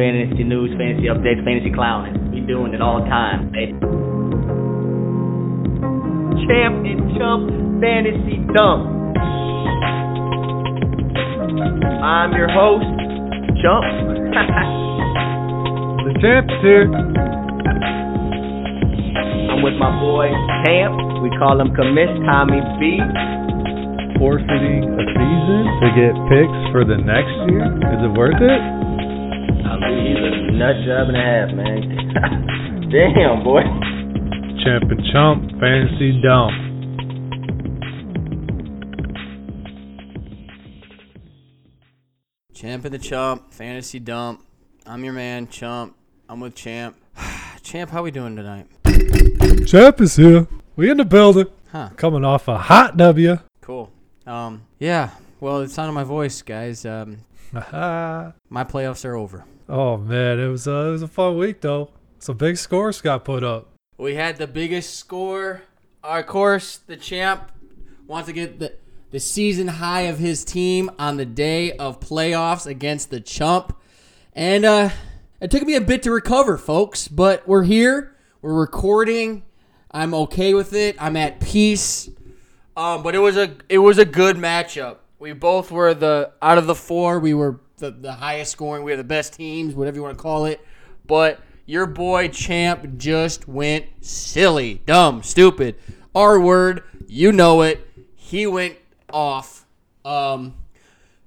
fantasy news, fantasy updates, fantasy clowning. We doing it all the time, baby. Champ and Chump Fantasy Dump. I'm your host, Chump. the champ's here. I'm with my boy Champ. We call him Commiss Tommy B. Forfeiting a season to get picks for the next year? Is it worth it? I mean, he's a nut job and a half, man. Damn, boy. Champ and Chump Fantasy Dump. Champ and the Chump, Fantasy Dump. I'm your man, Chump. I'm with Champ. Champ, how we doing tonight? Champ is here. We in the building. Huh. Coming off a hot W. Cool. Um, yeah. Well, it's sound of my voice, guys. Um, my playoffs are over. Oh man, it was uh, it was a fun week though. Some big scores got put up. We had the biggest score. Of course, the champ wants to get the the season high of his team on the day of playoffs against the chump. And uh it took me a bit to recover, folks, but we're here. We're recording. I'm okay with it. I'm at peace. Um, but it was a it was a good matchup. We both were the out of the four, we were the, the highest scoring. We were the best teams, whatever you want to call it. But your boy Champ just went silly, dumb, stupid. R word, you know it. He went off. Um,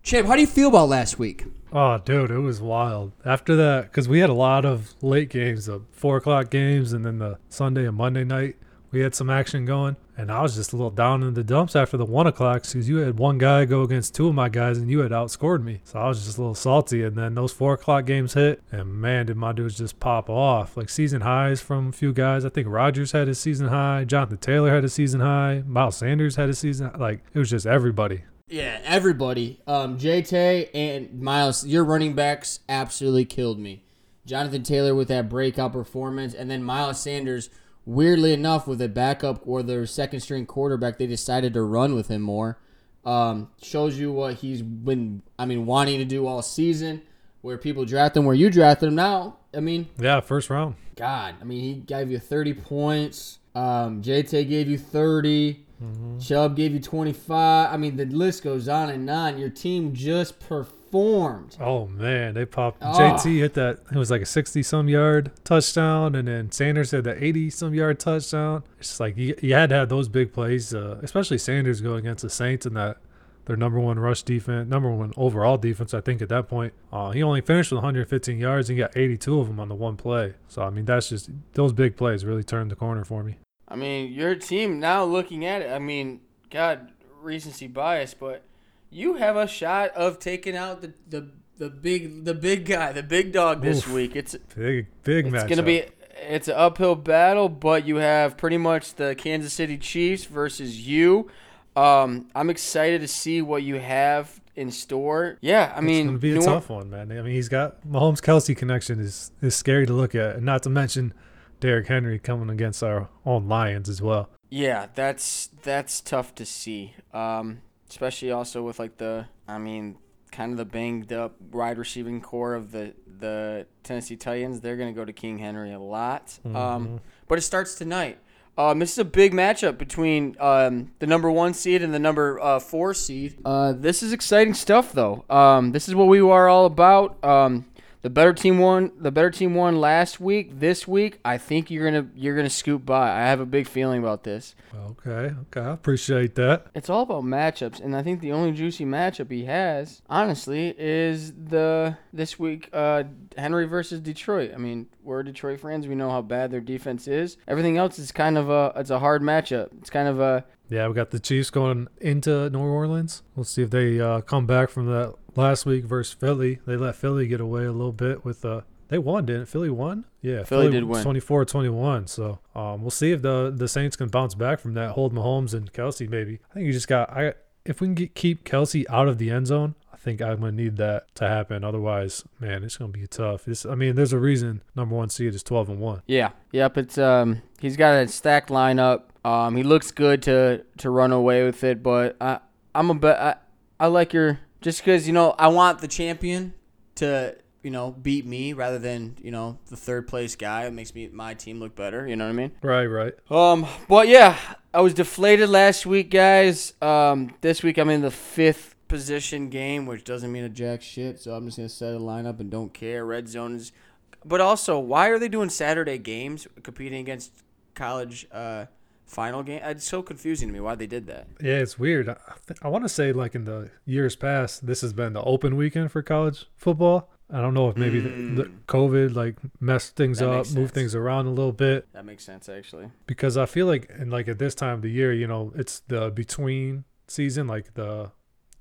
Champ, how do you feel about last week? Oh, dude, it was wild. After that, because we had a lot of late games, the four o'clock games, and then the Sunday and Monday night, we had some action going. And I was just a little down in the dumps after the one o'clock because you had one guy go against two of my guys, and you had outscored me. So I was just a little salty. And then those four o'clock games hit, and man, did my dudes just pop off. Like season highs from a few guys. I think Rogers had his season high, Jonathan Taylor had his season high, Miles Sanders had his season. Like it was just everybody. Yeah, everybody. Um, JT and Miles, your running backs absolutely killed me. Jonathan Taylor with that breakout performance, and then Miles Sanders, weirdly enough, with a backup or their second string quarterback, they decided to run with him more. Um, shows you what he's been, I mean, wanting to do all season. Where people draft him, where you drafted him now. I mean, Yeah, first round. God, I mean, he gave you 30 points. Um, JT gave you 30. Chubb gave you 25. I mean, the list goes on and on. Your team just performed. Oh man, they popped. Ah. JT hit that. It was like a sixty-some yard touchdown, and then Sanders had that eighty-some yard touchdown. It's just like you, you had to have those big plays, uh, especially Sanders going against the Saints and that their number one rush defense, number one overall defense. I think at that point, uh, he only finished with 115 yards and got 82 of them on the one play. So I mean, that's just those big plays really turned the corner for me. I mean, your team now looking at it, I mean, God, recency bias, but you have a shot of taking out the, the, the big the big guy, the big dog this Oof. week. It's Big, big match. It's gonna be it's an uphill battle, but you have pretty much the Kansas City Chiefs versus you. Um, I'm excited to see what you have in store. Yeah, I mean, it's gonna be a New- tough one, man. I mean, he's got Mahomes Kelsey connection is is scary to look at, and not to mention Derrick Henry coming against our own Lions as well. Yeah, that's that's tough to see. Um, especially also with like the, I mean, kind of the banged up wide receiving core of the the Tennessee Titans. They're gonna go to King Henry a lot. Um, but it starts tonight. Um, this is a big matchup between um, the number one seed and the number uh, four seed. Uh, this is exciting stuff, though. Um, this is what we are all about. The better team won. The better team won last week. This week, I think you're gonna you're gonna scoop by. I have a big feeling about this. Okay, okay, I appreciate that. It's all about matchups, and I think the only juicy matchup he has, honestly, is the this week uh, Henry versus Detroit. I mean, we're Detroit fans. We know how bad their defense is. Everything else is kind of a it's a hard matchup. It's kind of a Yeah, we got the Chiefs going into New Orleans. We'll see if they uh, come back from that last week versus Philly. They let Philly get away a little bit with uh they won, didn't Philly won? Yeah, Philly did win. 24-21. So um, we'll see if the the Saints can bounce back from that. Hold Mahomes and Kelsey maybe. I think you just got I if we can get, keep Kelsey out of the end zone. I think I'm gonna need that to happen. Otherwise, man, it's gonna be tough. It's, I mean, there's a reason number one seed is 12 and one. yeah, yep. It's um he's got a stacked lineup. Um, he looks good to to run away with it, but I I'm a bet I, I like your just because you know I want the champion to you know, beat me rather than you know the third place guy. It makes me my team look better. You know what I mean? Right, right. Um, but yeah, I was deflated last week, guys. Um, this week I'm in the fifth position game, which doesn't mean a jack shit. So I'm just gonna set a lineup and don't care. Red zone is, but also, why are they doing Saturday games competing against college uh, final game? Uh, it's so confusing to me why they did that. Yeah, it's weird. I, th- I want to say like in the years past, this has been the open weekend for college football. I don't know if maybe the, hmm. the COVID like messed things That up, moved things around a little bit That makes sense, actually. because I feel like and like at this time of the year, you know, it's the between season, like the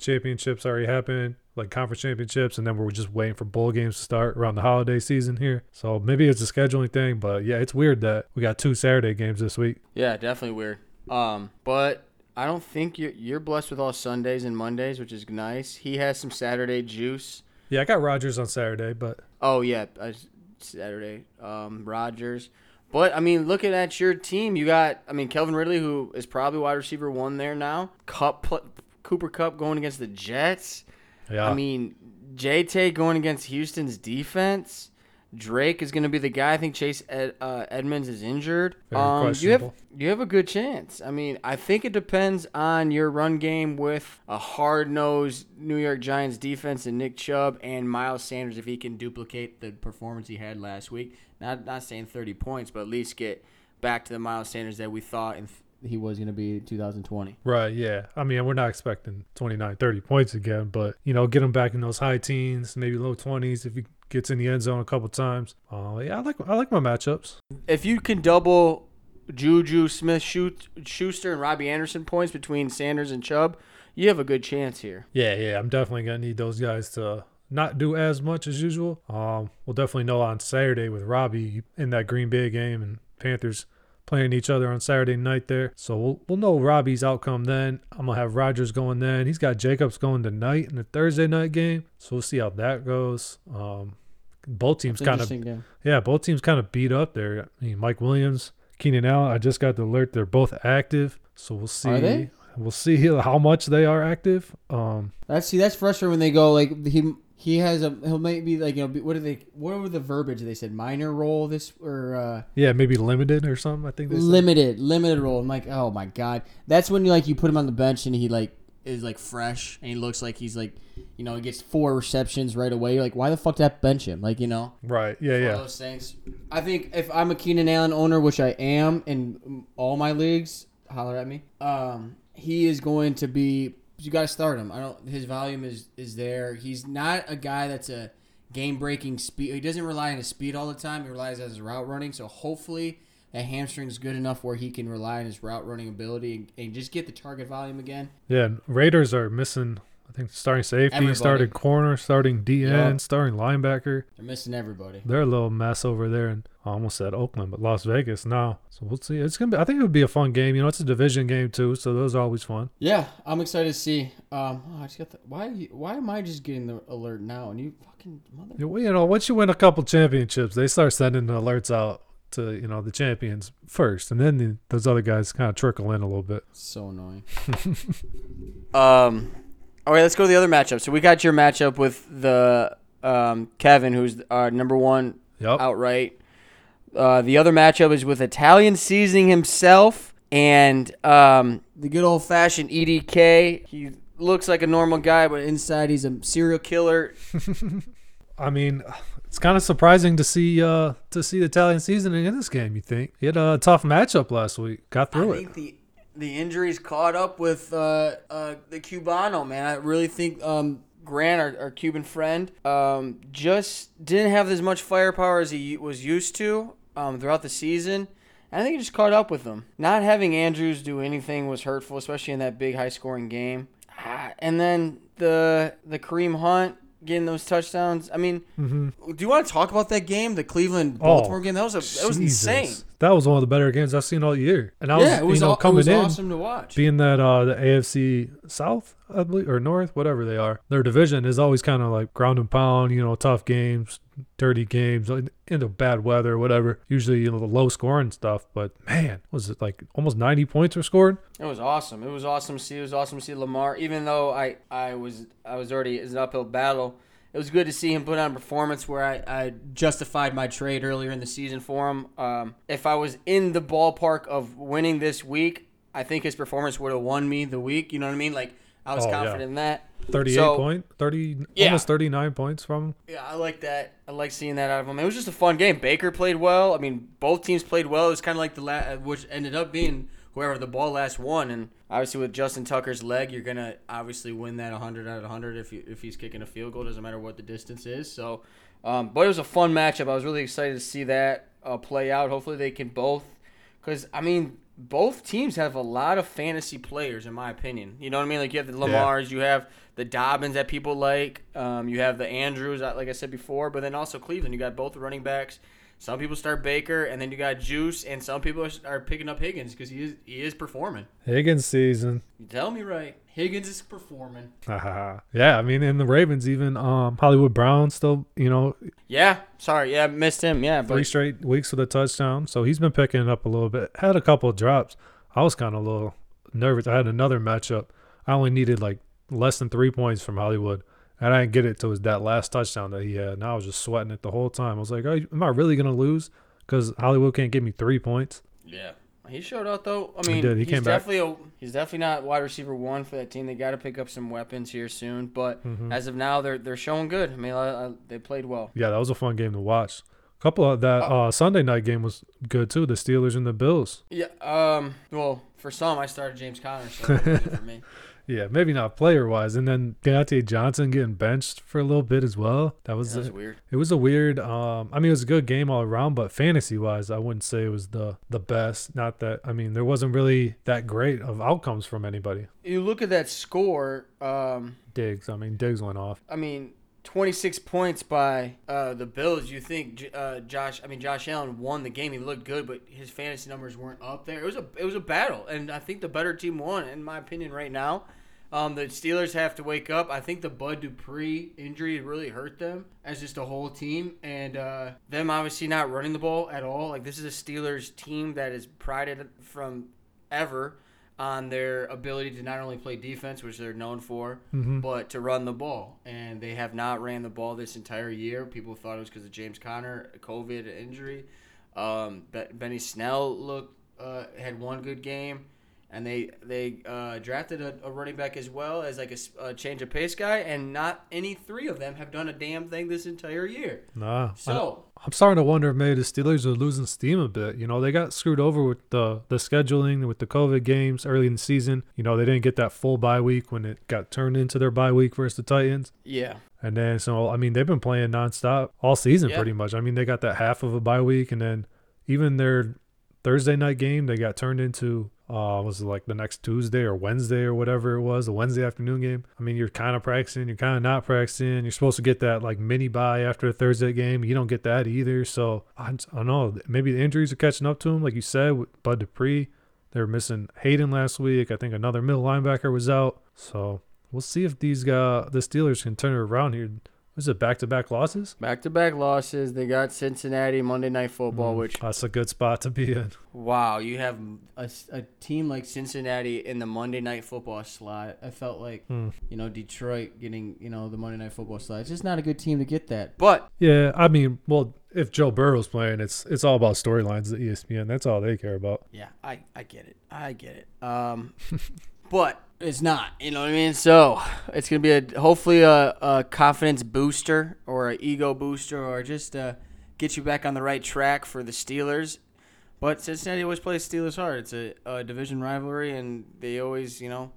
championships already happened, like conference championships, and then we're just waiting for bowl games to start around the holiday season here. So maybe it's a scheduling thing, but yeah, it's weird that we got two Saturday games this week. Yeah, definitely weird. Um, but I don't think you're you're blessed with all Sundays and Mondays, which is nice. He has some Saturday juice. Yeah, I got Rogers on Saturday, but Oh yeah, uh, Saturday. Um, Rogers. But I mean, looking at your team, you got I mean Calvin Ridley, who is probably wide receiver one there now. Kupp, Cooper Kupp going against the Jets. yeah, I mean, JT going against Houston's defense. Drake is going to be the guy. I think Chase Ed, uh, Edmonds is injured. Um, you have you have a good chance. I mean, I think it depends on your run game with a hard nosed New York Giants defense and Nick Chubb and Miles Sanders if he can duplicate the performance he had last week. Not not saying thirty points, but at least get back to the Miles Sanders that we thought in he was going to be 2020. Right, yeah. I mean, we're not expecting 29, 30 points again, but, you know, get him back in those high teens, maybe low 20s if he gets in the end zone a couple times. Uh, yeah, I like I like my matchups. if you can double Juju Smith Schuster and Robbie Anderson points between Sanders and Chubb, you have a good chance here. Yeah, yeah, I'm definitely going to need those guys to not do as much as usual. Um, we'll definitely know on Saturday with Robbie in that Green Bay game and Panthers playing each other on Saturday night there. So we'll, we'll know Robbie's outcome then. I'm going to have Rogers going then. He's got Jacobs going tonight in the Thursday night game. So we'll see how that goes. Um, both teams kind of. Yeah, both teams kind of beat up there. I mean, Mike Williams, Keenan Allen. I just got the alert; they're both active. So we'll see. Are they? We'll see how much they are active. Um, That's see, that's frustrating when they go like he he has a he'll maybe like you know what are they what were the verbiage they said minor role this or uh yeah, maybe limited or something. I think they said. limited limited role. I'm like oh my god, that's when you like you put him on the bench and he like is like fresh and he looks like he's like you know he gets four receptions right away. You're like why the fuck did that bench him? Like you know. Right. Yeah. Yeah. those things. I think if I'm a Keenan Allen owner, which I am in all my leagues, holler at me. Um, he is going to be. You got to start him. I don't. His volume is is there. He's not a guy that's a game breaking speed. He doesn't rely on his speed all the time. He relies on his route running. So hopefully that hamstring's good enough where he can rely on his route running ability and, and just get the target volume again. Yeah. Raiders are missing. I think starting safety, Everybody. starting corner, starting DN, Yup. starting linebacker. They're missing everybody. They're a little mess over there, and I almost said Oakland, but Las Vegas now. So we'll see. It's gonna be. I think it would be a fun game. You know, it's a division game too, so those are always fun. Yeah, I'm excited to see. Um, oh, I just got the, why why am I just getting the alert now? And you fucking mother. Yeah, well, You know, once you win a couple championships, they start sending the alerts out to you know the champions first, and then the, those other guys kind of trickle in a little bit. So annoying. um, all right, let's go to the other matchup. So we got your matchup with the um, Kevin, who's our number one Yep. outright. Uh, the other matchup is with Italian seasoning himself and um, the good old fashioned EDK. He looks like a normal guy, but inside he's a serial killer. I mean, it's kind of surprising to see uh to see the Italian seasoning in this game. You think he had a tough matchup last week, got through I it. The injuries caught up with uh, uh, the Cubano man. I really think um, Grant, our, our Cuban friend, um, just didn't have as much firepower as he was used to um, throughout the season. I think he just caught up with them. Not having Andrews do anything was hurtful, especially in that big high scoring game. Ah, And then the the Kareem Hunt getting those touchdowns. I mean, hmm do you want to talk about that game, the Cleveland Oh, Baltimore game? That was a that was Jesus. insane. That was one of the better games I've seen all year, and I was, yeah, was, you know aw- coming it was in awesome to watch. being that uh the AFC South, I believe, or North, whatever they are, their division is always kind of like ground and pound, you know, tough games, dirty games, in- into bad weather, whatever. Usually, you know, the low scoring stuff. But man, was it like almost 90 points were scored? It was awesome. It was awesome to see. It was awesome to see Lamar. Even though I, I was I was already it's an uphill battle it was good to see him put on a performance where I, I justified my trade earlier in the season for him. Um, if I was in the ballpark of winning this week, I think his performance would have won me the week. You know what I mean? Like I was Oh, yeah. confident in that. 38 So- point, 30, Yeah. almost 39 points from him. Yeah, I like that. I like seeing that out of him. It was just a fun game. Baker played well. I mean, both teams played well. It was kind of like the la- which ended up being whoever the ball last won. And obviously, with Justin Tucker's leg, you're gonna obviously win that 100 out of 100 if you, if he's kicking a field goal. Doesn't matter what the distance is. So, um, but it was a fun matchup. I was really excited to see that uh, play out. Hopefully, they can both, because I mean. Both teams have a lot of fantasy players, in my opinion. You know what I mean? Like you have the Lamars, you have the Dobbins that people like. Um, you have the Andrews, uh, like I said before, but then also Cleveland. You got both running backs. Some people start Baker, and then you got Juice, and some people are, are picking up Higgins because he is he is performing. Higgins season. You tell me right. Higgins is performing. yeah, I mean, in the Ravens, even um, Hollywood Brown still, you know, Yeah, sorry, yeah, missed him. Yeah, three but straight weeks with a touchdown. So he's been picking it up a little bit. Had a couple of drops. I was kind of a little nervous. I had another matchup. I only needed like less than three points from Hollywood. And I didn't get it till his that last touchdown that he had. And I was just sweating it the whole time. I was like, am I really going to lose? Because Hollywood can't give me three points. yeah, he showed out though. I He mean, did. He he's came back. definitely a, he's definitely not wide receiver one for that team. They got to pick up some weapons here soon, but Mm-hmm. as of now, they're they're showing good. I mean, I, I, they played well. Yeah, that was a fun game to watch. A couple of that uh, Sunday night game was good too. The Steelers and the Bills. Yeah. Um. Well, for some, I started James Conner, so it for me. Yeah, maybe not player wise. And then Diontae Johnson getting benched for a little bit as well. That was, That was a- weird. it was a weird. Um, I mean, it was a good game all around, but fantasy wise, I wouldn't say it was the the best. Not that I mean, there wasn't really that great of outcomes from anybody. You look at that score. Um. Diggs, I mean, Diggs went off. I mean, 26 points by uh, the Bills. You think uh, Josh? I mean, Josh Allen won the game. He looked good, but his fantasy numbers weren't up there. It was a it was a battle, and I think the better team won, in my opinion, right now. Um, the Steelers have to wake up. I think the Bud Dupree injury really hurt them as just a whole team, and uh, them obviously not running the ball at all. Like this is a Steelers team that is prided from ever on their ability to not only play defense, which they're known for, but to run the ball. And they have not ran the ball this entire year. People thought it was because of James Conner, COVID injury. Um, Benny Snell looked uh, had one good game, and they they uh, drafted a, a running back as well as like a, a change of pace guy. And not any three of them have done a damn thing this entire year. Nah. So I, am starting to wonder if maybe the Steelers are losing steam a bit. You know, they got screwed over with the the scheduling with the COVID games early in the season. You know, they didn't get that full bye week when it got turned into their bye week versus the Titans. yeah, And then, so I mean, they've been playing nonstop all season Yeah. pretty much. I mean, they got that half of a bye week, and then even their Thursday night game, they got turned into uh was it like the next Tuesday or Wednesday or whatever it was, the Wednesday afternoon game. I mean, you're kind of practicing, you're kind of not practicing. You're supposed to get that like mini bye after a Thursday game. You don't get that either. So I, I don't know. Maybe the injuries are catching up to him, like you said, with Bud Dupree. They were missing Haden last week. I think another middle linebacker was out. So we'll see if these guys, the Steelers, can turn it around here. Was it back to back losses? back to back losses. They got Cincinnati Monday Night Football, which That's a good spot to be in. Wow, you have a, a team like Cincinnati in the Monday Night Football slot. I felt like Hmm. you know Detroit getting you know the Monday Night Football slot. It's just not a good team to get that. But Yeah, I mean, well, if Joe Burrow's playing, it's it's all about storylines at ESPN. That's all they care about. yeah, I I get it. I get it. Um, but it's not. You know what I mean? So it's gonna be a hopefully a, a confidence booster or an ego booster or just uh, get you back on the right track for the Steelers. But Cincinnati always plays Steelers hard. It's a, a division rivalry, and they always, you know,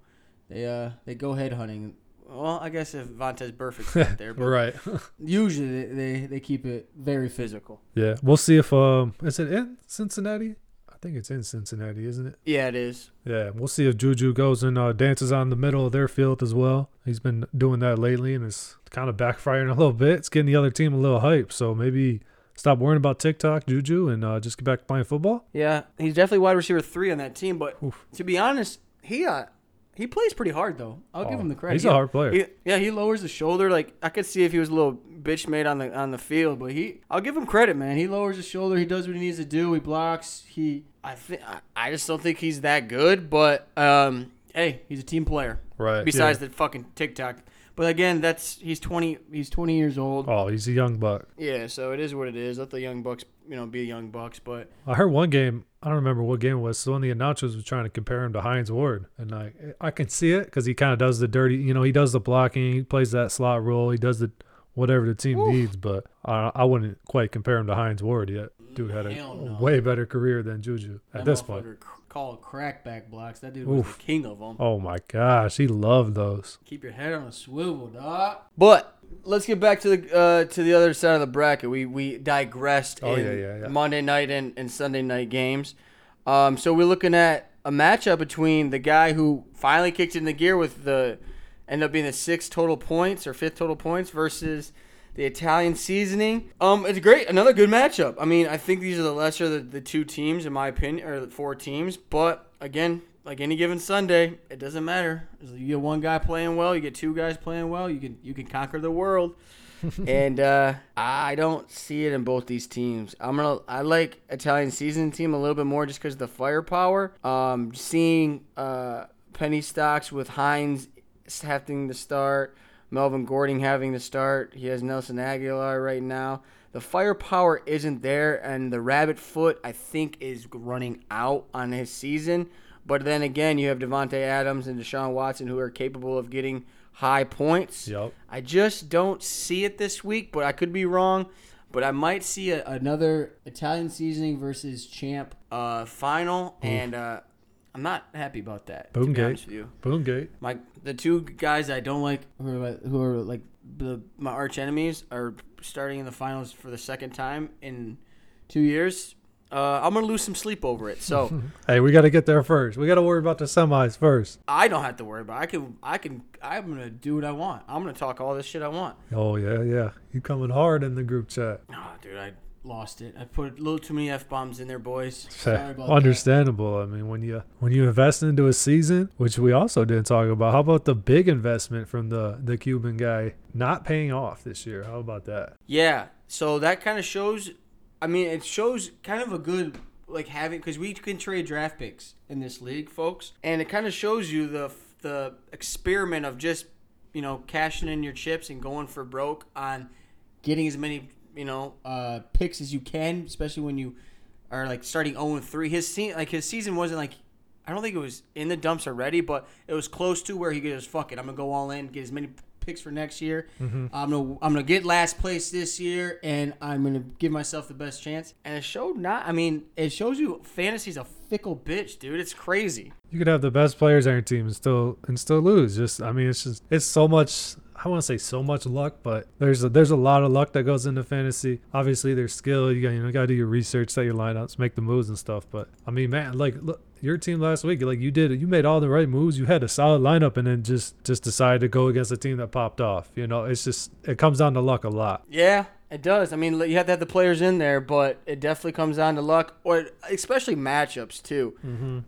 they uh they go head hunting. Well, I guess if Vontaze Burfict's not there, but Right. usually they, they they keep it very physical. yeah, we'll see if um is it in Cincinnati? I think it's in Cincinnati, isn't it? Yeah, it is. Yeah, we'll see if Juju goes and uh, dances on the middle of their field as well. He's been doing that lately, and it's kind of backfiring a little bit. It's getting the other team a little hype. So maybe stop worrying about TikTok, Juju, and uh, just get back to playing football. Yeah, he's definitely wide receiver three on that team. But Oof. to be honest, he uh he plays pretty hard though. I'll give Oh, him the credit. he's He- a hard player. he- yeah, he lowers the shoulder. Like I could see if he was a little bitch made on the on the field, but he I'll give him credit, man. He lowers his shoulder. He does what he needs to do. He blocks. He I think I, I just don't think he's that good. But um, hey, he's a team player. Right. Besides the fucking TikTok But again, that's he's twenty. He's twenty years old. Oh, he's a young buck. Yeah, so it is what it is. Let the young bucks, you know, be young bucks. But I heard one game. I don't remember what game it was. So one of the announcers was trying to compare him to Hines Ward, and I I can see it because he kind of does the dirty. You know, he does the blocking. He plays that slot role. He does the whatever the team Oof. needs. But I I wouldn't quite compare him to Hines Ward yet. Dude had a no. way better career than Juju at that this point. Motherfucker c- called crackback blocks. That dude was Oof. the king of them. Oh my gosh, he loved those. Keep your head on a swivel, dog. But let's get back to the uh, to the other side of the bracket. We we digressed Oh, in yeah, yeah, yeah. Monday night and, and Sunday night games. Um, so we're looking at a matchup between the guy who finally kicked in the gear with the end up being the sixth total points or fifth total points versus the Italian seasoning. Um, it's great. Another good matchup. I mean, I think these are the lesser of the, the two teams in my opinion, or the four teams. But again, like any given Sunday, it doesn't matter. You get one guy playing well, you get two guys playing well, you can you can conquer the world. and uh, I don't see it in both these teams. I'm gonna I like Italian seasoning team a little bit more just because of the firepower. Um, seeing uh, penny stocks with Hines having to start, Melvin Gordon having to start. He has Nelson Agholor right now. The firepower isn't there, and the rabbit foot I think is running out on his season. But then again, you have Davante Adams and Deshaun Watson who are capable of getting high points. Yep. I just don't see it this week, but I could be wrong. But I might see a, another Italian seasoning versus champ uh, final, and uh, I'm not happy about that. Boomgate. Boomgate. My the two guys I don't like who are, who are like the my arch enemies are starting in the finals for the second time in two years. Uh, I'm gonna lose some sleep over it. So Hey, we got to get there first. We got to worry about the semis first. I don't have to worry about. It. I can I can I'm gonna do what I want. I'm gonna talk all this shit I want. Oh yeah, yeah. You coming hard in the group chat. Oh, dude, I lost it. I put a little too many f bombs in there, boys. Sorry about that. Understandable. I mean, when you when you invest into a season, which we also didn't talk about. How about the big investment from the the Cuban guy not paying off this year? How about that? Yeah. So that kind of shows. I mean, it shows kind of a good like having because we can trade draft picks in this league, folks, and it kind of shows you the the experiment of just you know cashing in your chips and going for broke on getting as many you know uh, picks as you can, especially when you are like starting 0 3. His se- like his season wasn't like I don't think it was in the dumps already, but it was close to where he just fuck it. I'm gonna go all in, get as many picks for next year. I'm gonna I'm gonna get last place this year, and I'm gonna give myself the best chance. And it showed not. I mean, it shows you fantasy's a fickle bitch, dude. It's crazy. You could have the best players on your team and still and still lose. Just I mean, it's just it's so much. I want to say so much luck, but there's a, there's a lot of luck that goes into fantasy. Obviously, there's skill. You got you know got to do your research, set your lineups, make the moves and stuff. But I mean, man, like look, your team last week, like you did, you made all the right moves. You had a solid lineup, and then just just decided to go against a team that popped off. You know, it's just it comes down to luck a lot. Yeah, it does. I mean, you have to have the players in there, but it definitely comes down to luck, or especially matchups too.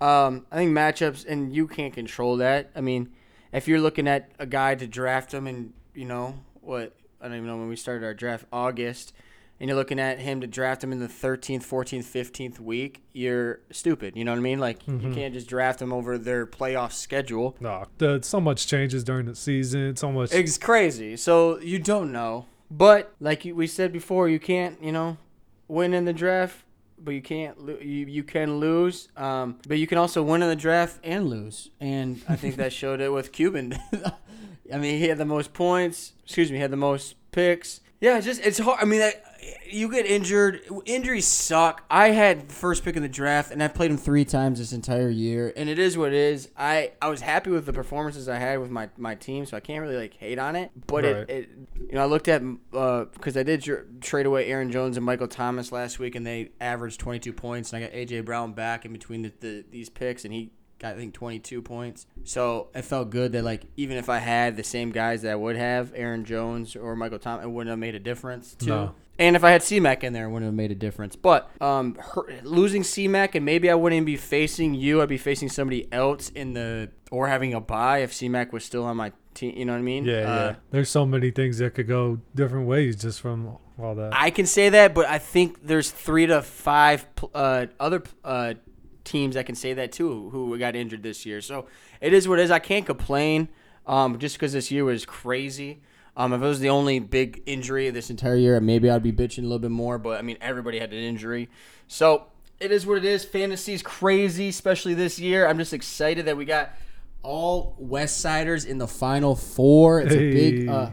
Um, I think matchups, and you can't control that. I mean, if you're looking at a guy to draft him, and you know what, I don't even know when we started our draft, August, and you're looking at him to draft him in the 13th, 14th, 15th week, you're stupid. You know what I mean? Like you mm-hmm. can't just draft him over their playoff schedule. No, the, so much changes during the season. So much. It's crazy. So you don't know. But like we said before, you can't, you know, win in the draft, but you can't. lo- You you can lose. Um, but you can also win in the draft and lose. And I think that showed it with Cuban. I mean, he had the most points. Excuse me, he had the most picks. Yeah, it's just it's hard. I mean, that, you get injured. Injuries suck. I had first pick in the draft, and I played him three times this entire year, and it is what it is. I I was happy with the performances I had with my, my team, so I can't really like hate on it. But Right. it, it you know I looked at uh, because I did tr- trade away Aaron Jones and Michael Thomas last week, and they averaged 22 points, and I got AJ Brown back in between the, the these picks, and he I think 22 points. So it felt good that like even if I had the same guys that I would have, Aaron Jones or Michael Thomas, it wouldn't have made a difference too. No. And if I had C-Mac in there, it wouldn't have made a difference. But um, her, losing C-Mac, and maybe I wouldn't be facing you. I'd be facing somebody else in the or having a bye if C-Mac was still on my team. You know what I mean? yeah, Uh, yeah. There's so many things that could go different ways just from all that. I can say that, but I think there's three to five uh, other uh, teams that can say that too who got injured this year. So it is what it is. I can't complain. um, just because this year was crazy. Um, if it was the only big injury this entire year, maybe I'd be bitching a little bit more. But I mean, everybody had an injury, so it is what it is. Fantasy's crazy, especially this year. I'm just excited that we got all West Siders in the final four. It's a big. Uh,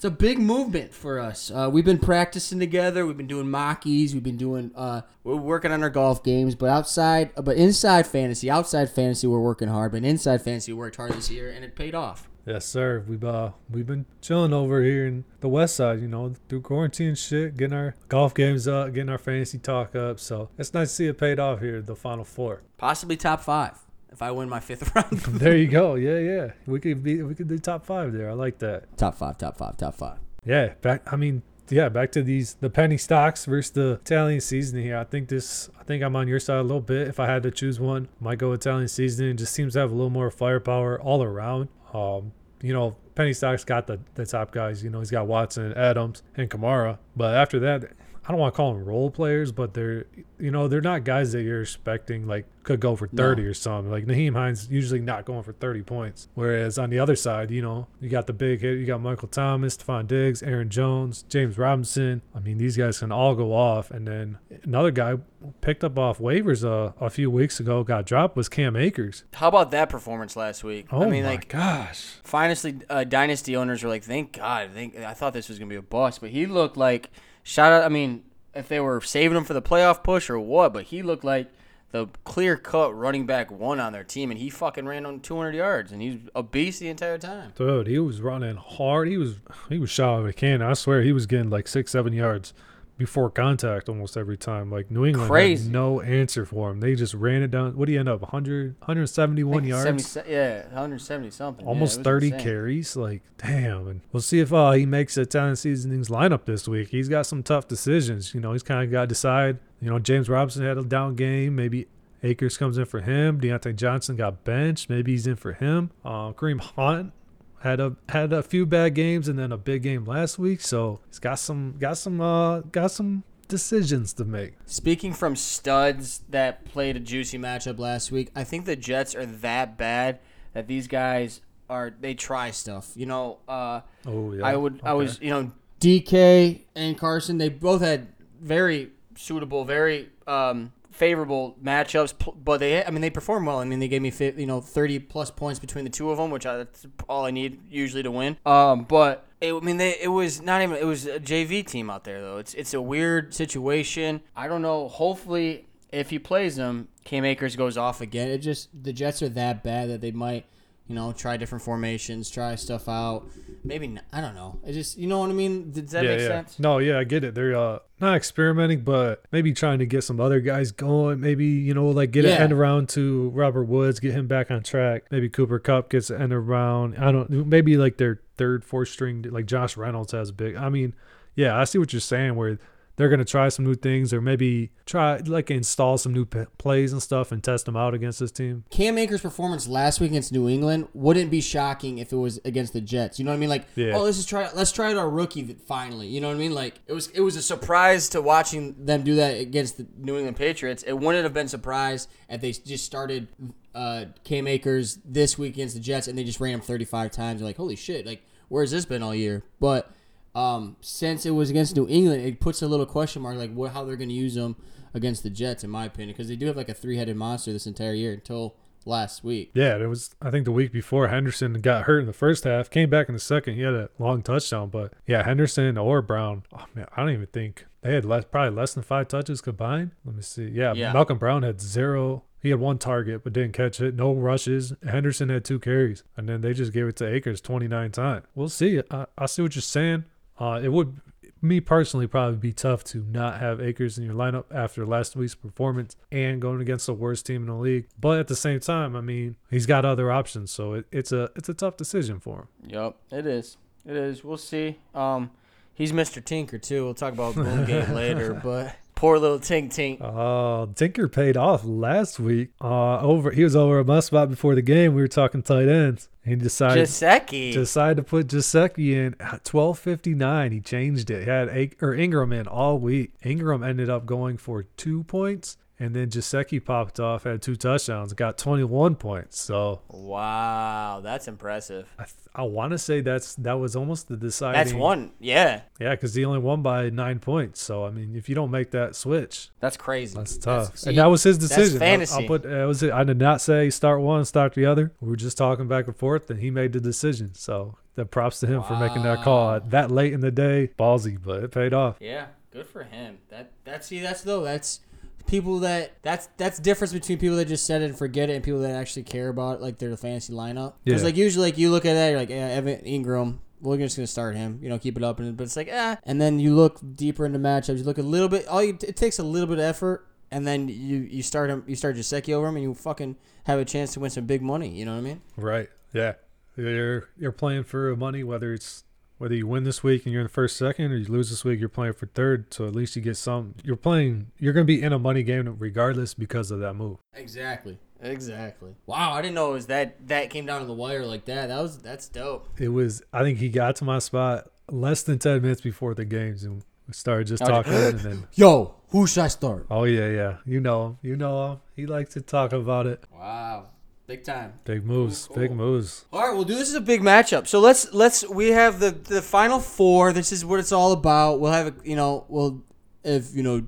it's a big movement for us. Uh, we've been practicing together. We've been doing mockies. We've been doing. Uh, we're working on our golf games. But outside, but inside fantasy, outside fantasy, we're working hard. But inside fantasy, we worked hard this year, and it paid off. Yes, sir. We've uh we've been chilling over here in the west side, you know, through quarantine shit, getting our golf games up, getting our fantasy talk up. So it's nice to see it paid off here, the final four. Possibly top five if I win my fifth round. there you go. Yeah, yeah. We could be we could do top five there. I like that. top five, top five, top five. Yeah, back. I mean, yeah, back to these the penny stocks versus the Italian seasoning here. I think this. I think I'm on your side a little bit. If I had to choose one, might go Italian seasoning. It just seems to have a little more firepower all around. Um, you know, penny stocks got the the top guys. You know, he's got Watson, Adams, and Kamara. But after that, I don't want to call them role players, but they're you know they're not guys that you're expecting like could go for 30 or something. Like Nyheim Hines usually not going for 30 points. Whereas on the other side, you know, you got the big hit. You got Michael Thomas, Stefon Diggs, Aaron Jones, James Robinson. I mean, these guys can all go off. And then another guy picked up off waivers uh, a few weeks ago, got dropped was Cam Akers. How about that performance last week? Oh I mean, my like gosh. Finally, uh, dynasty owners were like, "Thank God!" Thank, I thought this was gonna be a bust, but he looked like shout out. I mean, if they were saving him for the playoff push or what, but he looked like the clear cut running back one on their team, and he fucking ran on 200 yards, and he's a beast the entire time. Dude, he was running hard. He was he was shot of a cannon. I swear he was getting like six, seven yards before contact almost every time. Like New England Crazy. had no answer for him. They just ran it down. What do you end up? 100, 171 yards? 70, yeah, 170 something. Almost was 30 insane. carries. Like, damn. And we'll see if uh, he makes the Italian Seasonings lineup this week. He's got some tough decisions. You know, he's kind of got to decide. You know, James Robinson had a down game. Maybe Akers comes in for him. Diontae Johnson got benched. Maybe he's in for him. Uh, Kareem Hunt had a had a few bad games and then a big game last week. So he's got some got some uh got some decisions to make. Speaking from studs that played a juicy matchup last week, I think the Jets are that bad that these guys are they try stuff. You know, uh, Oh yeah. I would I was you know DK and Carson they both had very suitable, very um, favorable matchups, but they I mean they performed well. I mean they gave me you know 30 plus points between the two of them, which I, that's all I need usually to win. Um, but it, I mean they it was not even it was a JV team out there though. It's it's a weird situation. I don't know. Hopefully if he plays them, Cam Akers goes off again. It just the Jets are that bad that they might you know, try different formations, try stuff out. Maybe not, I don't know. It just you know what I mean. Does that yeah, make yeah. sense? No, yeah, I get it. They're uh, not experimenting, but maybe trying to get some other guys going. Maybe you know, like get Yeah. an end around to Robert Woods, get him back on track. Maybe Cooper Kupp gets an end around. I don't. Maybe like their third, fourth string, like Josh Reynolds has a big. I mean, yeah, I see what you're saying. Where they're gonna try some new things, or maybe try like install some new p- plays and stuff, and test them out against this team. Cam Akers' performance last week against New England wouldn't be shocking if it was against the Jets. You know what I mean? Like, Yeah. oh, let's just try. Let's try it our rookie finally. You know what I mean? Like, it was it was a surprise to watching them do that against the New England Patriots. It wouldn't have been surprised if they just started uh, Cam Akers this week against the Jets and they just ran him 35 times. You're like, holy shit! Like, where's this been all year? But um, since it was against New England, it puts a little question mark like what how they're going to use them against the Jets, in my opinion, because they do have like a three headed monster this entire year until last week. Yeah, it was. I think the week before Henderson got hurt in the first half, came back in the second. He had a long touchdown, but yeah, Henderson or Brown. Oh man, I don't even think they had less, probably less than five touches combined. Let me see. Yeah, Yeah. Malcolm Brown had zero. He had one target but didn't catch it. No rushes. Henderson had two carries, and then they just gave it to Akers twenty nine times. We'll see. I, I see what you're saying. Uh, it would me personally probably be tough to not have Akers in your lineup after last week's performance and going against the worst team in the league. But at the same time, I mean, he's got other options, so it, it's a it's a tough decision for him. Yep, it is. It is. We'll see. Um, he's Mr. Tinker too. We'll talk about Boomgate later, but poor little Tink Tink. Uh, Tinker paid off last week. Uh, over he was over a must spot before the game. We were talking tight ends. He decided Gesicki. decided to put Gesicki in at twelve fifty nine. He changed it. He had A- or Engram in all week. Engram ended up going for two points, and then Gesicki popped off, had two touchdowns, got 21 points. So Wow, that's impressive. I, th- I want to say that's that was almost the deciding. That's one. Yeah, Yeah, because he only won by nine points. So I mean, if you don't make that switch, that's crazy. that's tough. see, and that was his that's decision. I- fantasy. I'll put, uh, was it, I did not say start one, start the other. We were just talking back and forth, and he made the decision. So the props to him for making that call that late in the day. Ballsy, but it paid off. Yeah, good for him. That that's see that's though that's people that that's that's difference between people that just said it and forget it and people that actually care about it, like their fantasy lineup. Because Yeah. like usually like you look at that you're like yeah, Evan Engram. We're just gonna start him, you know, keep it up, and but it's like ah, and then you look deeper into matchups. You look a little bit. All you, it takes a little bit of effort, and then you you start him, you start Gesicki over him, and you fucking have a chance to win some big money. You know what I mean? Right. Yeah. You're you're playing for money, whether it's whether you win this week and you're in the first second, or you lose this week, you're playing for third. So at least you get some. You're playing. You're gonna be in a money game regardless because of that move. Exactly. Exactly. Wow, I didn't know it was that that came down to the wire like that. That was that's dope. It was. I think he got to my spot less than ten minutes before the games, and we started just talking, and then. Yo, who should I start? Oh yeah, yeah. You know him. You know him. He likes to talk about it. Wow, big time. Big moves. Cool, Big moves. All right, well, dude, this is a big matchup. So let's let's we have the the final four. This is what it's all about. We'll have a you know we'll if you know.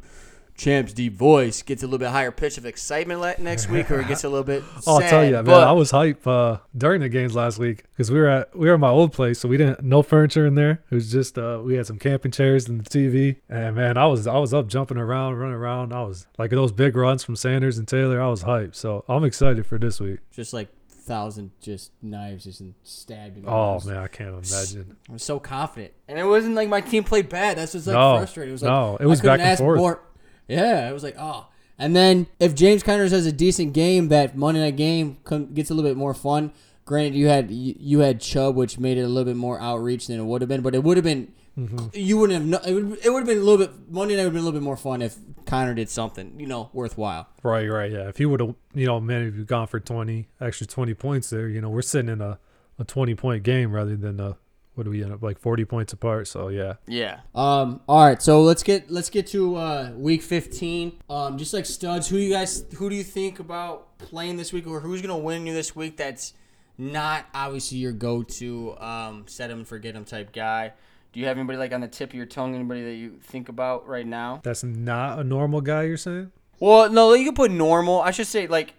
Champ's deep voice gets a little bit higher pitch of excitement next week, or it gets a little bit. Oh, I'll sad, tell you, man. I was hype uh, during the games last week because we were at we were at my old place, so we didn't no furniture in there. It was just uh, we had some camping chairs and the TV, and man, I was I was up jumping around, running around. I was like those big runs from Sanders and Taylor. I was hyped, so I'm excited for this week. just like thousand just knives just stabbed in Oh man, I can't imagine. I was so confident, and it wasn't like my team played bad. That's just like No, frustrating. It was like no, it was I back and forth. More. Yeah, it was like oh, and then if James Connors has a decent game, that Monday night game gets a little bit more fun. Granted, you had you, you had Chubb, which made it a little bit more outreach than it would have been, but it would have been. Mm-hmm. You wouldn't have. kno- It would, it would have been a little bit. Monday night would have been a little bit more fun if Connor did something, you know, worthwhile. Right, right, yeah. If he would have, you know, man, if you gone for twenty extra twenty points there, you know, we're sitting in a, a twenty point game rather than a what do we end up like forty points apart. So yeah, Yeah. Um. All right. So let's get let's get to uh, week fifteen. Um. Just like studs, who you guys who do you think about playing this week, or who's gonna win you this week? That's not obviously your go-to um set 'em and forget 'em type guy. Do you have anybody like on the tip of your tongue? Anybody that you think about right now? that's not a normal guy. You're saying? Well, no, you can put normal. I should say like m-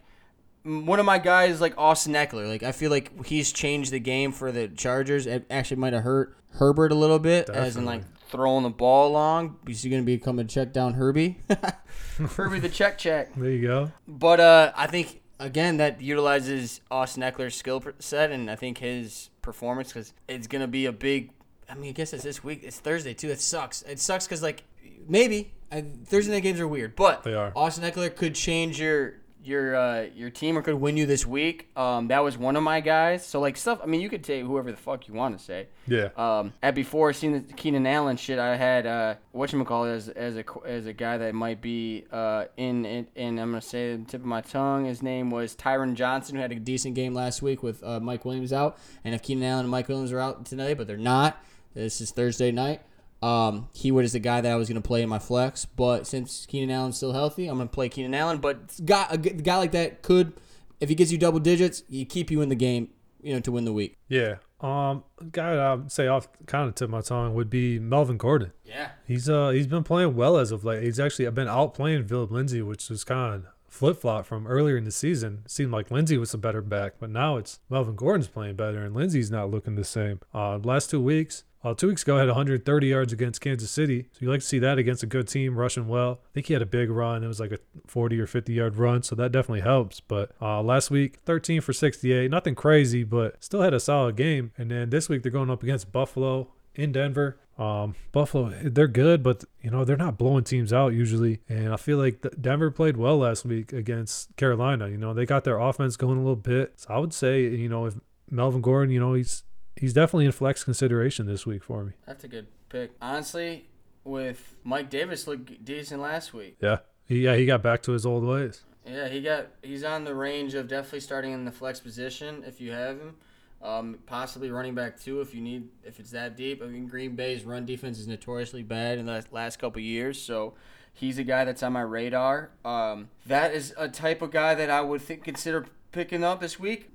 one of my guys like Austin Ekeler. Like I feel like he's changed the game for the Chargers. It actually might have hurt Herbert a little bit, as in like throwing the ball along. He's gonna become a check down Herbie. Herbie the check check. There you go. But uh, I think again that utilizes Austin Ekeler's skill set, and I think his performance because it's gonna be a big. I mean, I guess it's this week. It's Thursday too. It sucks. It sucks because like maybe I, Thursday night games are weird, but They are. Austin Ekeler could change your your uh, your team or could win you this week. Um, that was one of my guys. So like stuff. I mean, you could say whoever the fuck you want to say. Yeah. Um, at before seeing the Keenan Allen shit, I had uh, whatchamacallit as as a as a guy that might be uh, in it, and I'm gonna say the tip of my tongue. His name was Tyron Johnson, who had a decent game last week with uh, Mike Williams out. And if Keenan Allen and Mike Williams are out today, but they're not, this is Thursday night. Um, he was the guy that I was gonna play in my flex, but since Keenan Allen's still healthy, I'm gonna play Keenan Allen. But guy, a guy like that could, if he gets you double digits, he keep you in the game, you know, to win the week. Yeah. Um, guy I would say off kind of tip my tongue would be Melvin Gordon. Yeah. He's uh he's been playing well as of late. He's actually been outplaying Phillip Lindsay, which is kind of flip flop from earlier in the season. It seemed like Lindsay was a better back, but now it's Melvin Gordon's playing better, and Lindsay's not looking the same. Uh, last two weeks. Uh, two weeks ago, had 130 yards against Kansas City. So you like to see that against a good team, rushing well. I think he had a big run. It was like a 40 or 50 yard run, so that definitely helps. But uh, last week, 13 for 68. Nothing crazy, but still had a solid game. And then this week, they're going up against Buffalo in Denver. Um, Buffalo, they're good, but you know they're not blowing teams out usually. And I feel like Denver played well last week against Carolina. You know they got their offense going a little bit. So I would say you know if Melvin Gordon, you know he's he's definitely in flex consideration this week for me. That's a good pick. Honestly, with Mike Davis looked decent last week. Yeah, yeah, he got back to his old ways. Yeah, he got he's on the range of definitely starting in the flex position if you have him. Um, possibly running back two if you need if it's that deep. I mean Green Bay's run defense is notoriously bad in the last couple years, so He's a guy that's on my radar. Um, that is a type of guy that I would think consider picking up this week.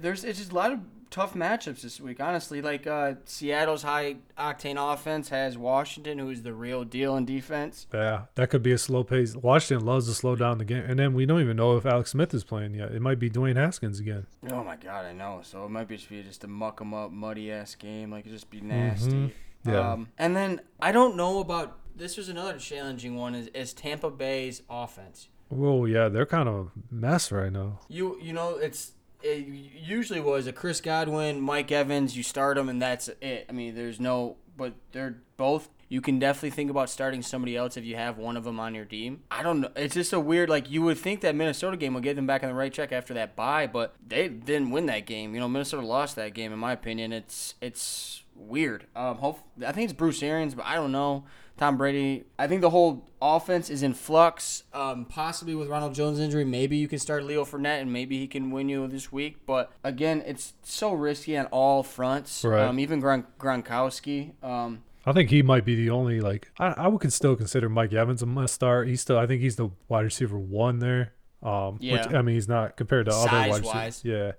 There's it's just a lot of tough matchups this week. Honestly, like uh, Seattle's high octane offense has Washington, who's the real deal in defense. Yeah, that could be a slow pace. Washington loves to slow down the game, and then we don't even know if Alex Smith is playing yet. It might be Dwayne Haskins again. Oh my god, I know. So it might be just be just a muck 'em up, muddy ass game. Like it just be nasty. Mhm. Yeah. Um, and then I don't know about this. Was another challenging one is, is Tampa Bay's offense. Whoa, yeah, they're kind of a mess right now. You you know it's it usually was a Chris Godwin, Mike Evans. You start them and that's it. I mean, there's no, but they're both. You can definitely think about starting somebody else if you have one of them on your team. I don't know. It's just a weird. Like you would think that Minnesota game would get them back on the right track after that bye, but they didn't win that game. You know, Minnesota lost that game. In my opinion, it's it's weird. Um, hope I think it's Bruce Arians, but I don't know. Tom Brady. I think the whole offense is in flux. Um, possibly with Ronald Jones' injury, maybe you can start Leo Fournette and maybe he can win you this week. But again, it's so risky on all fronts. Right. Um, even Gron- Gronkowski. Um, I think he might be the only like I, I would could still consider Mike Evans a must start. He's still I think he's the wide receiver one there. Um, which Yeah. I mean he's not compared to other wide receivers. Yeah,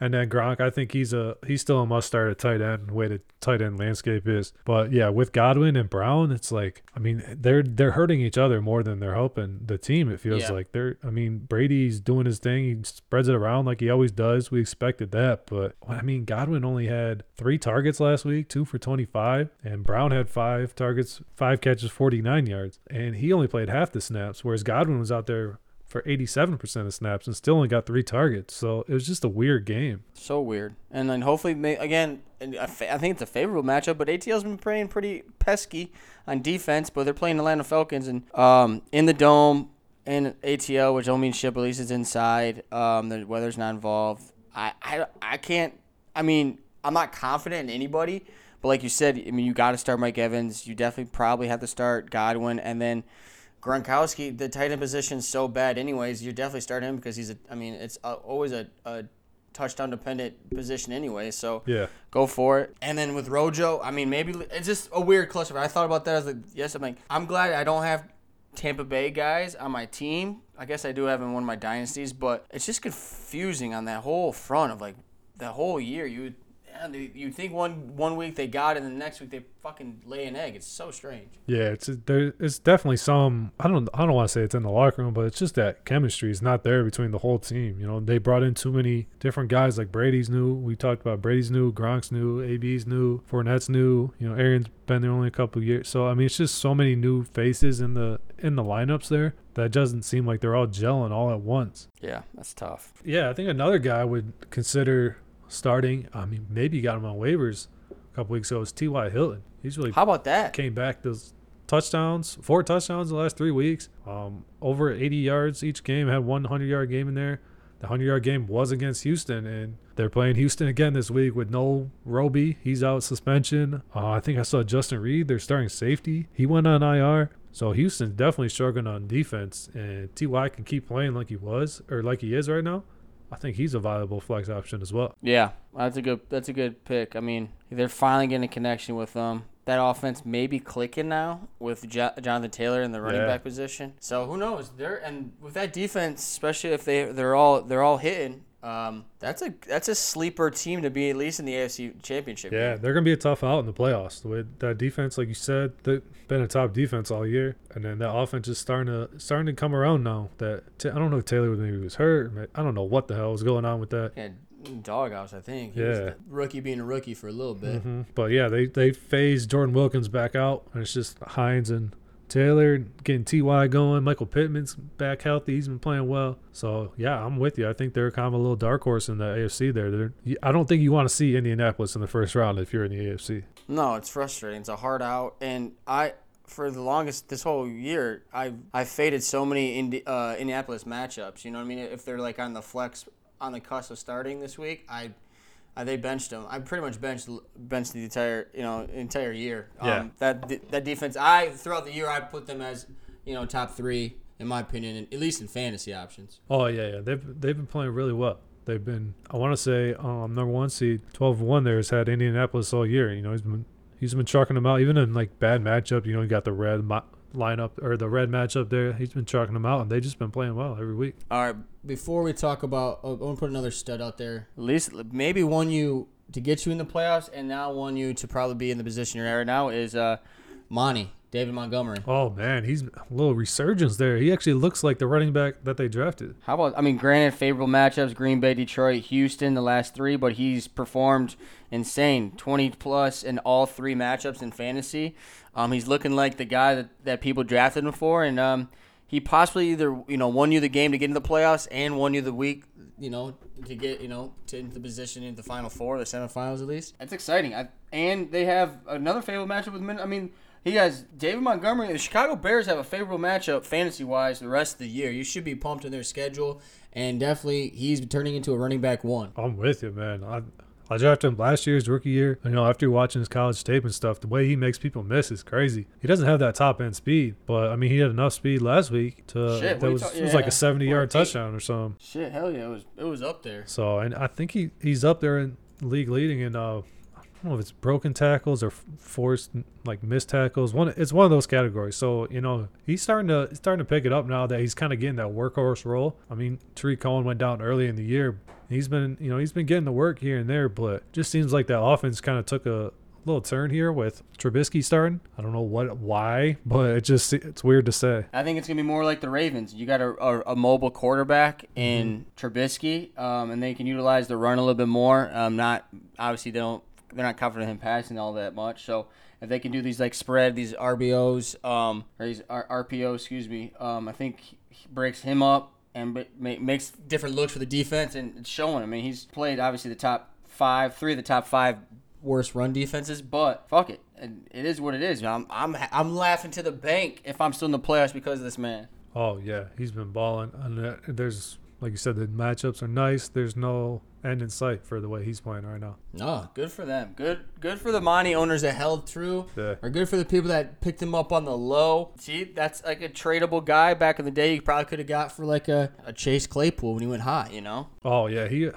and then Gronk, I think he's a he's still a must start at tight end. the Way the tight end landscape is, but yeah, with Godwin and Brown, it's like I mean they're they're hurting each other more than they're helping the team. It feels Yeah. like they're I mean Brady's doing his thing. He spreads it around like he always does. We expected that, but I mean Godwin only had three targets last week, two for twenty five, and Brown had five targets, five catches, forty nine yards, and he only played half the snaps, whereas Godwin was out there for 87% of snaps and still only got three targets. So it was just a weird game. so weird. And then hopefully, again, I think it's a favorable matchup. But ATL's been playing pretty pesky on defense, but they're playing Atlanta Falcons and um in the dome in ATL, which don't mean shit. At least it's inside. Um, the weather's not involved. I I I can't. I mean, I'm not confident in anybody. But like you said, I mean, you got to start Mike Evans. You definitely probably have to start Godwin, and then Gronkowski. The tight end position's so bad, anyways. You definitely start him because he's a. I mean, it's uh always a, a touchdown dependent position anyway. So Yeah. go for it. And then with Rojo, I mean, maybe it's just a weird cluster. I thought about that. I was like, yes, I'm like, I'm glad I don't have Tampa Bay guys on my team. I guess I do have in one of my dynasties, but it's just confusing on that whole front of like the whole year. You yeah, you think one one week they got it, and the next week they fucking lay an egg. It's so strange. Yeah, it's there. It's definitely some. I don't. I don't want to say it's in the locker room, but it's just that chemistry is not there between the whole team. You know, they brought in too many different guys. Like Brady's new. We talked about Brady's new, Gronk's new, AB's new, Fournette's new. You know, Arians been there only a couple of years. So I mean, it's just so many new faces in the in the lineups there that doesn't seem like they're all gelling all at once. Yeah, that's tough. Yeah, I think another guy I would consider starting. I mean, maybe you got him on waivers a couple weeks ago. Is T.Y. Hilton. He's really How about that? came back those touchdowns, four touchdowns in the last three weeks. Um, over 80 yards each game. Had one 100 yard game in there. The 100 yard game was against Houston, and they're playing Houston again this week with no Roby. He's out suspension. Uh, I think I saw Justin Reid, their starting safety. He went on IR. So Houston's definitely struggling on defense, and Ty can keep playing like he was or like he is right now. I think he's a viable flex option as well. Yeah, that's a good that's a good pick. I mean, they're finally getting a connection with them. That offense may be clicking now with jo- Jonathan Taylor in the running Yeah. back position. So who knows? They're and with that defense, especially if they they're all they're all hitting. Um, that's a that's a sleeper team to be at least in the AFC Championship. Yeah, game. they're gonna be a tough out in the playoffs. The way that defense, like you said, they've been a top defense all year, and then that offense is starting to starting to come around now. That I don't know if Taylor maybe was hurt. I don't know what the hell was going on with that. Yeah, doghouse. I think. He Yeah. rookie being a rookie for a little bit. hmm But yeah, they they phased Jordan Wilkins back out, and it's just Hines and Taylor getting Ty going. Michael Pittman's back healthy. He's been playing well. So yeah, I'm with you. I think they're kind of a little dark horse in the AFC. There, they're, I don't think you want to see Indianapolis in the first round if you're in the AFC. No, it's frustrating. It's a hard out, and I for the longest this whole year I I faded so many Indi- uh, Indianapolis matchups. You know what I mean? If they're like on the flex on the cusp of starting this week, I. I, they benched them. I pretty much benched benched the entire you know entire year. Yeah. Um, that that defense. I throughout the year I put them as you know top three in my opinion, at least in fantasy options. Oh yeah, yeah. They've they've been playing really well. They've been I want to say um number one seed, twelve one. There has had Indianapolis all year. You know he's been he's been chucking them out even in like bad matchup. You know he got the red lineup or the red matchup there. He's been chalking them out, and they've just been playing well every week. All right, before we talk about, oh, I want to put another stud out there. At least maybe one you to get you in the playoffs, and now one you to probably be in the position you're at right now is uh, Monty David Montgomery. Oh man, he's a little resurgence there. He actually looks like the running back that they drafted. How about? I mean, granted, favorable matchups: Green Bay, Detroit, Houston, the last three. But he's performed insane, twenty plus in all three matchups in fantasy. Um, he's looking like the guy that, that people drafted him for, and um, he possibly either you know won you the game to get into the playoffs and won you the week, you know, to get you know to into the position in the final four, the semifinals at least. That's exciting. I, and they have another favorable matchup with Min. I mean. He has David Montgomery. The Chicago Bears have a favorable matchup fantasy wise the rest of the year. You should be pumped in their schedule, and definitely he's turning into a running back one. I'm with you, man. I I drafted him last year's rookie year. You know, after watching his college tape and stuff, the way he makes people miss is crazy. He doesn't have that top end speed, but I mean, he had enough speed last week to Shit, that was talk- it was like a 70 yard touchdown or something. Shit, hell yeah, it was. It was up there. So, and I think he he's up there in league leading in uh I don't know if it's broken tackles or forced like missed tackles. One, it's one of those categories. So you know he's starting to he's starting to pick it up now that he's kind of getting that workhorse role. I mean, Tarik Cohen went down early in the year. He's been you know he's been getting the work here and there, but just seems like that offense kind of took a little turn here with Trubisky starting. I don't know what why, but it just it's weird to say. I think it's gonna be more like the Ravens. You got a, a, a mobile quarterback in Trubisky, um, and they can utilize the run a little bit more. Um, not obviously they don't they're not confident in passing all that much. So if they can do these like spread these RBOs, um, or these R- RPOs, excuse me, um, I think breaks him up and ma- makes Different looks for the defense. and it's showing. I mean, he's played obviously the top five, three of the top five Worst run defenses. but fuck it, it is what it is. I'm I'm I'm laughing to the bank if I'm still in the playoffs because of this man. Oh yeah, he's been balling. Uh, there's like you said, the matchups are nice. There's no end in sight for the way he's playing right now. No, good for them. Good, good for the Monty owners that held true. Yeah. Or good for the people that picked him up on the low. See, that's like a tradable guy back in the day. You probably could have got for like a, a Chase Claypool when he went high. You know, Oh yeah, he uh,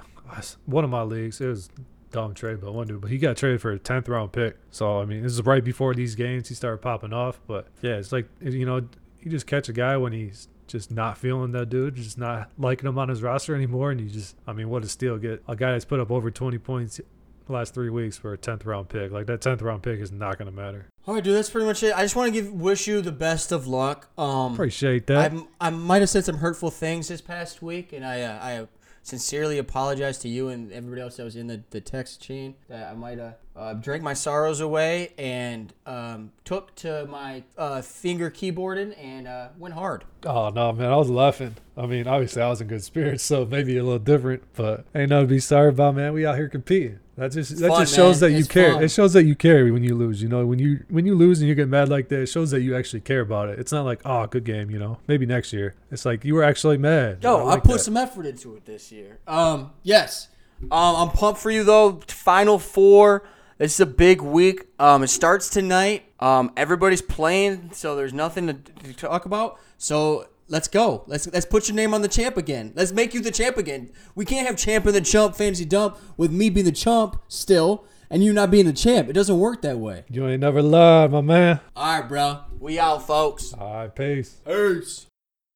one of my leagues. It was dumb trade, but one dude, but he got traded for a tenth round pick. So I mean, this is right before these games he started popping off. But yeah, it's like you know, you just catch a guy when he's just not feeling that dude, just not liking him on his roster anymore, and you just, I mean, what a steal! Get a guy that's put up over twenty points the last three weeks for a tenth round pick. Like that tenth round pick is not going to matter. All right, dude, that's pretty much it. I just want to give wish you the best of luck. Um, Appreciate that. I'm, I might have said some hurtful things this past week, and I uh, I sincerely apologize to you and everybody else that was in the, the text chain that I might have uh, drank my sorrows away and um, took to my uh, finger keyboarding and uh, went hard. Oh no, man, I was laughing. I mean, obviously I was in good spirits, so maybe a little different, but ain't nothing to be sorry about, man. We out here competing. That just that fun, just shows man. that you It's care. fun. It shows that you care when you lose. You know, when you when you lose and you get mad like that, it shows that you actually care about it. It's not like oh, good game. You know, maybe next year. It's like you were actually mad. Yo, I, like put that. some effort into it this year. Um, yes. Um, I'm pumped for you though. Final four. This is a big week. Um, it starts tonight. Um, everybody's playing, so there's nothing to, to talk about. So let's go. Let's let's put your name on the champ again. Let's make you the champ again. We can't have champ and the chump fantasy dump with me being the chump still and you not being the champ. It doesn't work that way. You ain't never lied, my man. All right, bro. We out, folks. All right, peace. Peace.